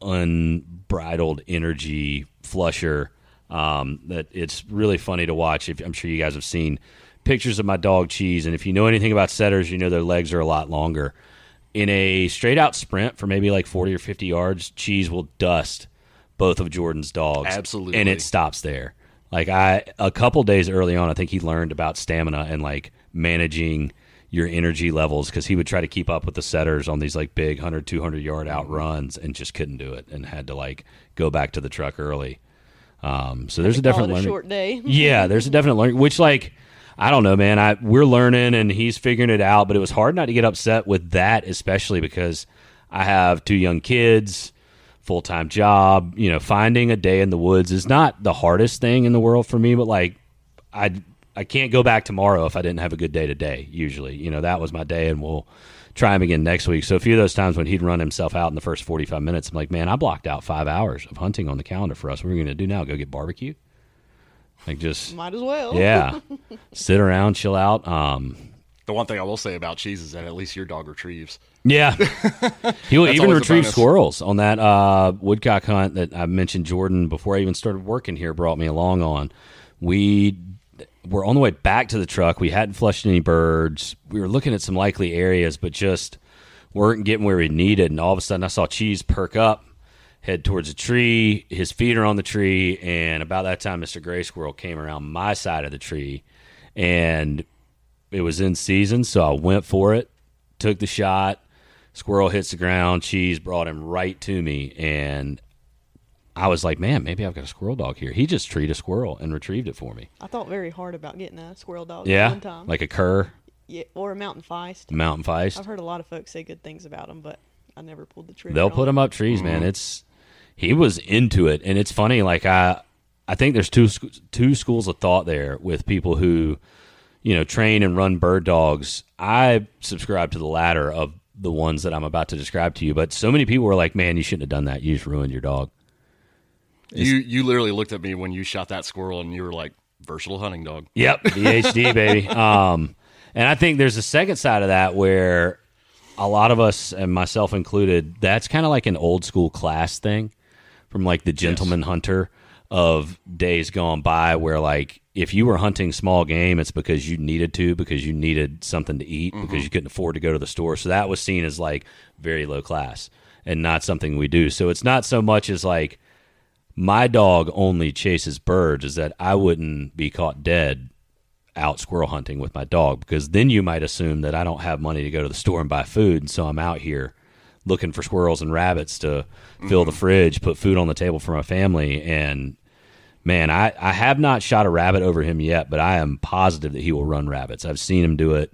unbridled energy flusher. Um, that it's really funny to watch. If I'm sure you guys have seen pictures of my dog Cheese, and if you know anything about setters, you know their legs are a lot longer. In a straight out sprint for maybe like 40 or 50 yards, Cheese will dust both of Jordan's dogs. Absolutely. And it stops there. Like I a couple days early on, I think he learned about stamina and like managing your energy levels because he would try to keep up with the setters on these like big 100 200 yard outruns and just couldn't do it and had to like go back to the truck early um, so there's a different a learning short day. yeah, there's a definite learning. Which, like, I don't know, man. I we're learning and he's figuring it out. But it was hard not to get upset with that, especially because I have two young kids, full time job. You know, finding a day in the woods is not the hardest thing in the world for me. But like, I I can't go back tomorrow if I didn't have a good day today. Usually, you know, that was my day, and we'll try him again next week. So a few of those times when he'd run himself out in the first 45 minutes, I'm like, man, I blocked out five hours of hunting on the calendar for us. What are we going to do now? Go get barbecue? Like just Might as well. yeah, sit around, chill out. Um, The one thing I will say about cheese is that at least your dog retrieves. yeah, he'll even retrieve squirrels on that uh, woodcock hunt that I mentioned. Jordan before I even started working here brought me along on. We were on the way back to the truck. We hadn't flushed any birds. We were looking at some likely areas, but just weren't getting where we needed. And all of a sudden, I saw Cheese perk up, head towards a tree. His feet are on the tree, and about that time, Mister Gray Squirrel came around my side of the tree, and it was in season, so I went for it, took the shot. Squirrel hits the ground. Cheese brought him right to me, and I was like, "Man, maybe I've got a squirrel dog here." He just treated a squirrel and retrieved it for me. I thought very hard about getting a squirrel dog Yeah, one time. like a cur, yeah, or a mountain feist. mountain feist. I've heard a lot of folks say good things about them, but I never pulled the trigger. They'll put them up trees, man. Mm-hmm. It's he was into it, and it's funny. Like I, I think there's two two schools of thought there with people who, you know, train and run bird dogs. I subscribe to the latter of the ones that I'm about to describe to you. But so many people were like, "Man, you shouldn't have done that. You just ruined your dog." You you literally looked at me when you shot that squirrel and you were like versatile hunting dog. Yep, PhD baby. Um, and I think there's a second side of that where a lot of us, and myself included, that's kind of like an old school class thing from like the gentleman hunter of days gone by, where like if you were hunting small game, it's because you needed to, because you needed something to eat, because mm-hmm. you couldn't afford to go to the store. So that was seen as like very low class and not something we do. So it's not so much as like my dog only chases birds is that I wouldn't be caught dead out squirrel hunting with my dog because then you might assume that I don't have money to go to the store and buy food and so I'm out here looking for squirrels and rabbits to fill the mm-hmm. fridge, put food on the table for my family and man, I, I have not shot a rabbit over him yet, but I am positive that he will run rabbits. I've seen him do it.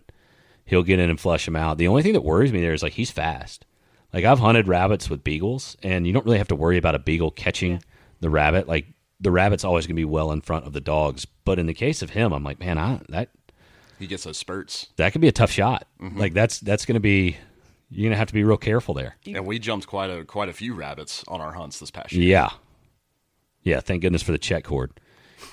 He'll get in and flush them out. The only thing that worries me there is like he's fast. Like I've hunted rabbits with beagles, and you don't really have to worry about a beagle catching the rabbit. Like the rabbit's always going to be well in front of the dogs. But in the case of him, I'm like, man, I, that He gets those spurts. that could be a tough shot. Mm-hmm. Like that's that's going to be, you're gonna have to be real careful there. And we jumped quite a quite a few rabbits on our hunts this past year. Yeah, yeah. Thank goodness for the check cord.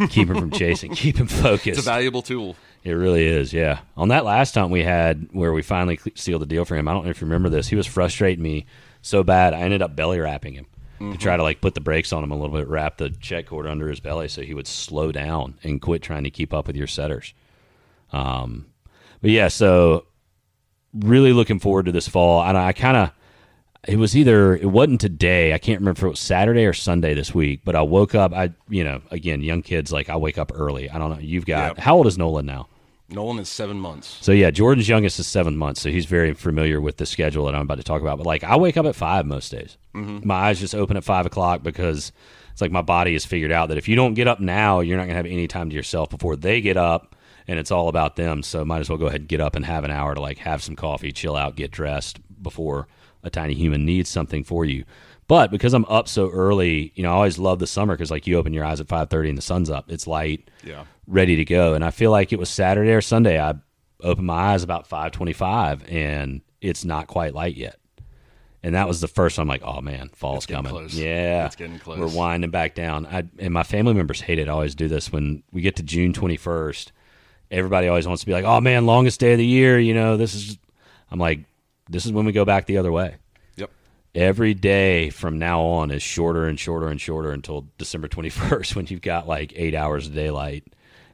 Keep him from chasing. Keep him focused. It's a valuable tool. It really is, yeah. On that last hunt we had where we finally sealed the deal for him, I don't know if you remember this. He was frustrating me so bad, I ended up belly wrapping him to try to like put the brakes on him a little bit, wrap the check cord under his belly so he would slow down and quit trying to keep up with your setters. Um, but yeah, so really looking forward to this fall. And I kind of, it was either it wasn't today. I can't remember if it was Saturday or Sunday this week. But I woke up. I you know again young kids like I wake up early. I don't know. You've got how old is Nolan now? Nolan is seven months. So yeah, Jordan's youngest is seven months, so he's very familiar with the schedule that I'm about to talk about. But like, I wake up at five most days. Mm-hmm. My eyes just open at five o'clock because it's like my body has figured out that if you don't get up now, you're not gonna have any time to yourself before they get up, and it's all about them. So might as well go ahead and get up and have an hour to like have some coffee, chill out, get dressed before a tiny human needs something for you. But because I'm up so early, you know, I always love the summer because like you open your eyes at five thirty and the sun's up. It's light Yeah. ready to go. And I feel like it was Saturday or Sunday. I opened my eyes about five twenty-five, and it's not quite light yet. And that was the first time I'm like, oh man, fall's It's coming. close. Yeah, It's getting close. We're winding back down. I and my family members hate it. I always do this when we get to June twenty first. Everybody always wants to be like, oh man, longest day of the year. You know, this is. I'm like, this is when we go back the other way Yep. every day from now on is shorter and shorter and shorter until December 21st when you've got like eight hours of daylight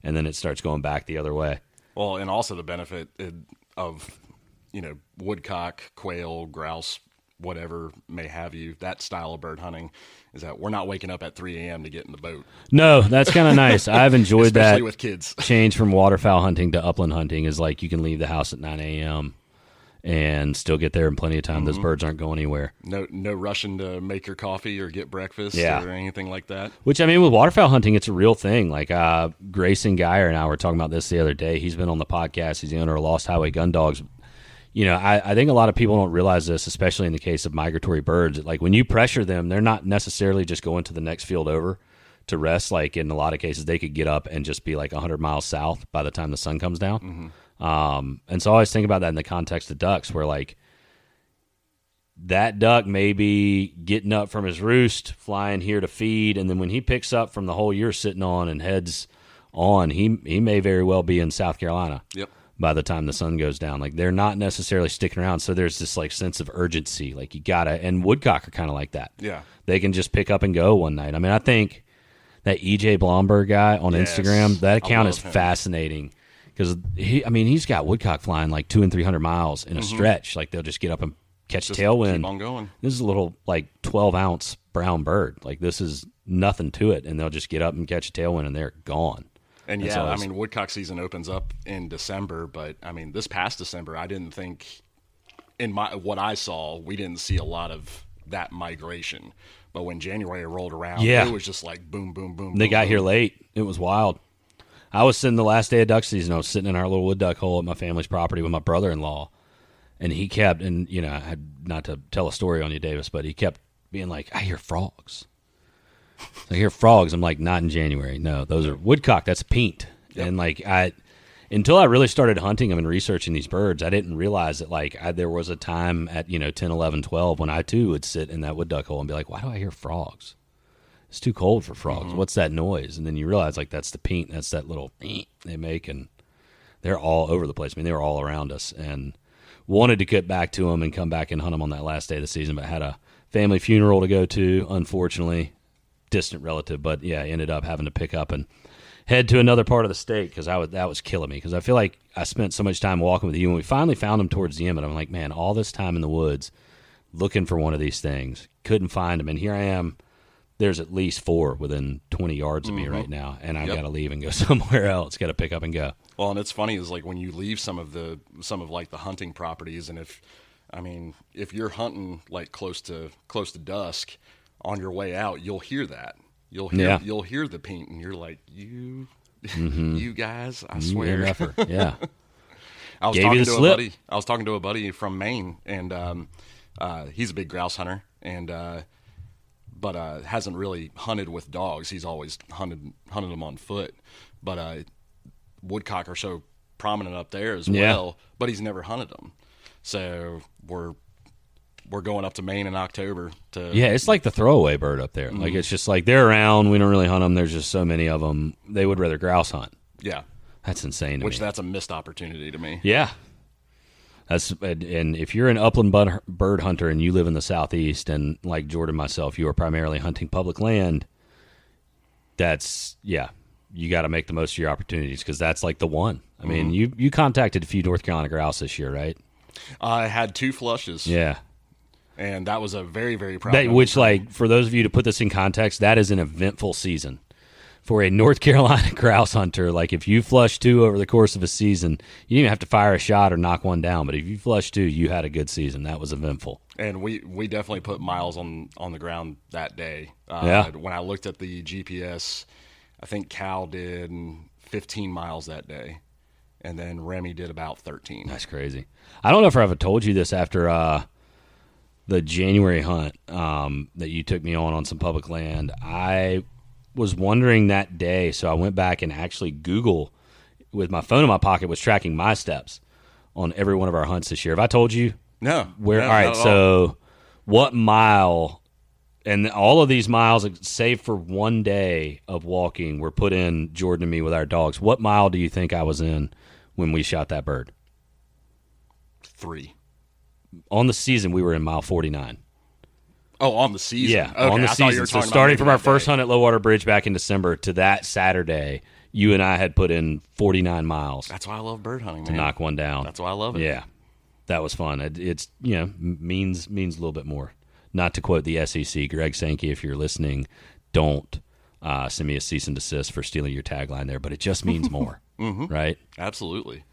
and then it starts going back the other way. Well, and also the benefit uh, of you know woodcock, quail, grouse, whatever may have you. That style of bird hunting is that we're not waking up at 3 a.m. to get in the boat, No, that's kind of nice. I've enjoyed especially that with kids. change from waterfowl hunting to upland hunting is like you can leave the house at 9 a.m. and still get there in plenty of time. Those birds aren't going anywhere. No, no rushing to make your coffee or get breakfast Yeah. or anything like that. Which I mean, with waterfowl hunting, it's a real thing. Like uh, Grayson Geyer and I were talking about this the other day. He's been on the podcast. He's the owner of Lost Highway Gun Dogs. You know, I, I think a lot of people don't realize this, especially in the case of migratory birds. Like when you pressure them, they're not necessarily just going to the next field over to rest. Like in a lot of cases, they could get up and just be like 100 miles south by the time the sun comes down. Um, and so I always think about that in the context of ducks, where like that duck may be getting up from his roost, flying here to feed, and then when he picks up from the hole you're sitting on and heads on, he he may very well be in South Carolina Yep. By the time the sun goes down. Like they're not necessarily sticking around, so there's this like sense of urgency. Like you gotta, and woodcock are kind of like that. Yeah. they can just pick up and go one night. I mean, I think that EJ Blomberg guy on Yes. Instagram, that account is him. fascinating because he, I mean, he's got woodcock flying like two and three hundred miles in a stretch. Like they'll just get up and catch Mm-hmm. Just tailwind. keep on going. This is a little like twelve ounce brown bird. Like this is nothing to it, and they'll just get up and catch a tailwind, and they're gone. And yeah, I mean, woodcock season opens up in December, but I mean, this past December, I didn't think in my what I saw, we didn't see a lot of that migration. But when January rolled around, Yeah. it was just like boom, boom, boom. They boom, got boom. here late. It was wild. I was sitting the last day of duck season. I was sitting in our little wood duck hole at my family's property with my brother in law, and he kept and you know I had not to tell a story on you, Davis, but he kept being like, "I hear frogs." I hear frogs. I'm like, not in January. No, those are woodcock. That's peent. And like I, until I really started hunting them and researching these birds, I didn't realize that like I, there was a time at you know 10, 11, 12 when I too would sit in that wood duck hole and be like, why do I hear frogs? It's too cold for frogs. Mm-hmm. What's that noise? And then you realize like that's the peent. That's that little they make, and they're all over the place. I mean, they were all around us, and wanted to get back to them and come back and hunt them on that last day of the season, but had a family funeral to go to. Unfortunately, distant relative, but yeah, ended up having to pick up and head to another part of the state because I was that was killing me because I feel like I spent so much time walking with you, and we finally found them towards the end. But I'm like, man, all this time in the woods looking for one of these things, couldn't find them, and here I am. There's at least four within 20 yards of me mm-hmm. right now, and I've Yep. got to leave and go somewhere else. Got to pick up and go. Well, and it's funny is like when you leave some of the some of like the hunting properties, and if I mean if you're hunting like close to close to dusk, on your way out, you'll hear that. You'll hear Yeah. you'll hear the peent, and you're like you. Mm-hmm. You guys, I You swear. Yeah. I was Gave talking to slip. a buddy. I was talking to a buddy from Maine, and um, uh, he's a big grouse hunter, and uh, but uh, hasn't really hunted with dogs. He's always hunted hunted them on foot. But uh, woodcock are so prominent up there as Yeah. well. But he's never hunted them. So we're we're going up to Maine in October to Yeah, it's like the throwaway bird up there. Like mhm. it's just like they're around. We don't really hunt them. There's just so many of them. They would rather grouse hunt. yeah, That's insane. To which me. that's a missed opportunity to me. Yeah. That's and if you're an upland bird hunter and you live in the southeast and like Jordan myself, you are primarily hunting public land. That's yeah, you got to make the most of your opportunities because that's like the one. I mean, mm-hmm. you you contacted a few North Carolina grouse this year, right? I had two flushes, Yeah. And that was a very very proud. That, which, like, for those of you to put this in context, that is an eventful season for a North Carolina grouse hunter. Like, if you flush two over the course of a season, you didn't even have to fire a shot or knock one down. But if you flush two, you had a good season. That was eventful. and we we definitely put miles on on the ground that day. Uh, Yeah. When I looked at the GPS, I think Cal did 15 miles that day, and then Remy did about 13. That's crazy. I don't know if I ever told you this after uh, the January hunt um, that you took me on on some public land. I was wondering that day, so I went back and actually Google with my phone in my pocket was tracking my steps on every one of our hunts this year. Have I told you No, where? no, all right, so what mile? And all of these miles, save for one day of walking, were put in Jordan and me with our dogs. What mile do you think I was in when we shot that bird? three. On the season we were in mile 49 Oh, on the season. yeah Okay, on the I season. so starting from our that first hunt at low water bridge back in december to that saturday you and i had put in 49 miles That's why I love bird hunting, to man. knock one down. That's why I love it. yeah. That was fun. It, it's you know means means a little bit more. Not to quote the sec greg sankey if you're listening don't uh, send me a cease and desist for stealing your tagline there but it just means more right? Absolutely.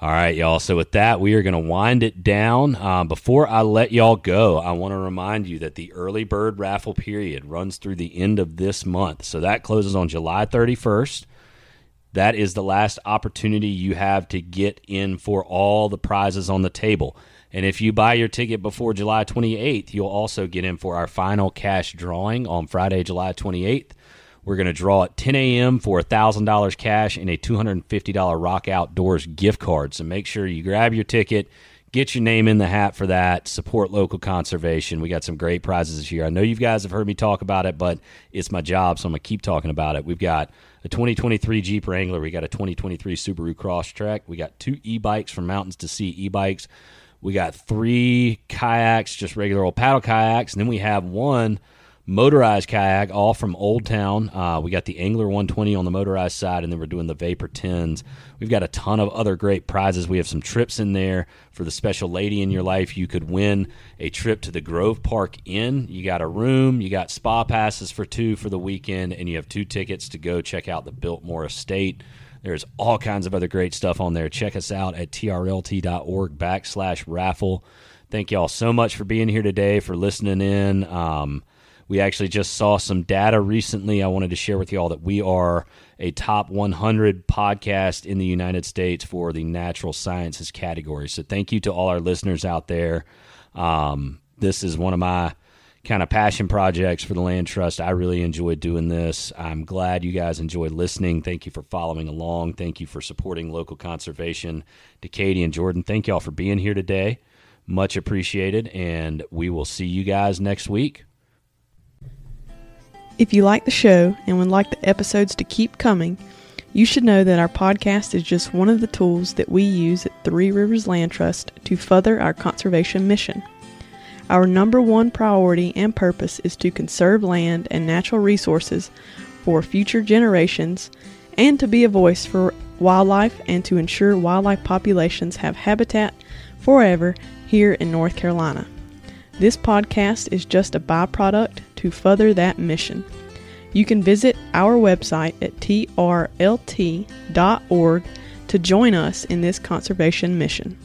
All right, y'all. So with that, we are going to wind it down. Uh, before I let y'all go, I want to remind you that the early bird raffle period runs through the end of this month. So that closes on July 31st. That is the last opportunity you have to get in for all the prizes on the table. And if you buy your ticket before July 28th, you'll also get in for our final cash drawing on Friday, July 28th. We're going to draw at 10 a.m. for $1,000 cash and a $250 Rock Outdoors gift card. So make sure you grab your ticket, get your name in the hat for that, support local conservation. We got some great prizes this year. I know you guys have heard me talk about it, but it's my job, so I'm going to keep talking about it. We've got a 2023 Jeep Wrangler, we got a 2023 Subaru Crosstrek, we got two e-bikes from Mountains to Sea e-bikes. We got three kayaks, just regular old paddle kayaks, and then we have one motorized kayak, all from Old Town. Uh, we got the Angler 120 on the motorized side, and then we're doing the Vapor 10s. We've got a ton of other great prizes. We have some trips in there for the special lady in your life. You could win a trip to the Grove Park Inn. You got a room, you got spa passes for two for the weekend, and you have two tickets to go check out the Biltmore Estate. There's all kinds of other great stuff on there. Check us out at trlt.org backslash raffle. Thank y'all so much for being here today, for listening in. Um, we actually just saw some data recently. I wanted to share with y'all that we are a top 100 podcast in the United States for the natural sciences category. So thank you to all our listeners out there. Um, this is one of my kind of passion projects for the Land Trust. I really enjoy doing this. I'm glad you guys enjoyed listening. Thank you for following along. Thank you for supporting local conservation. To Katie and Jordan, thank y'all for being here today. Much appreciated. And we will see you guys next week. If you like the show and would like the episodes to keep coming, you should know that our podcast is just one of the tools that we use at Three Rivers Land Trust to further our conservation mission. Our number one priority and purpose is to conserve land and natural resources for future generations and to be a voice for wildlife and to ensure wildlife populations have habitat forever here in North Carolina. This podcast is just a byproduct to further that mission. You can visit our website at trlt.org to join us in this conservation mission.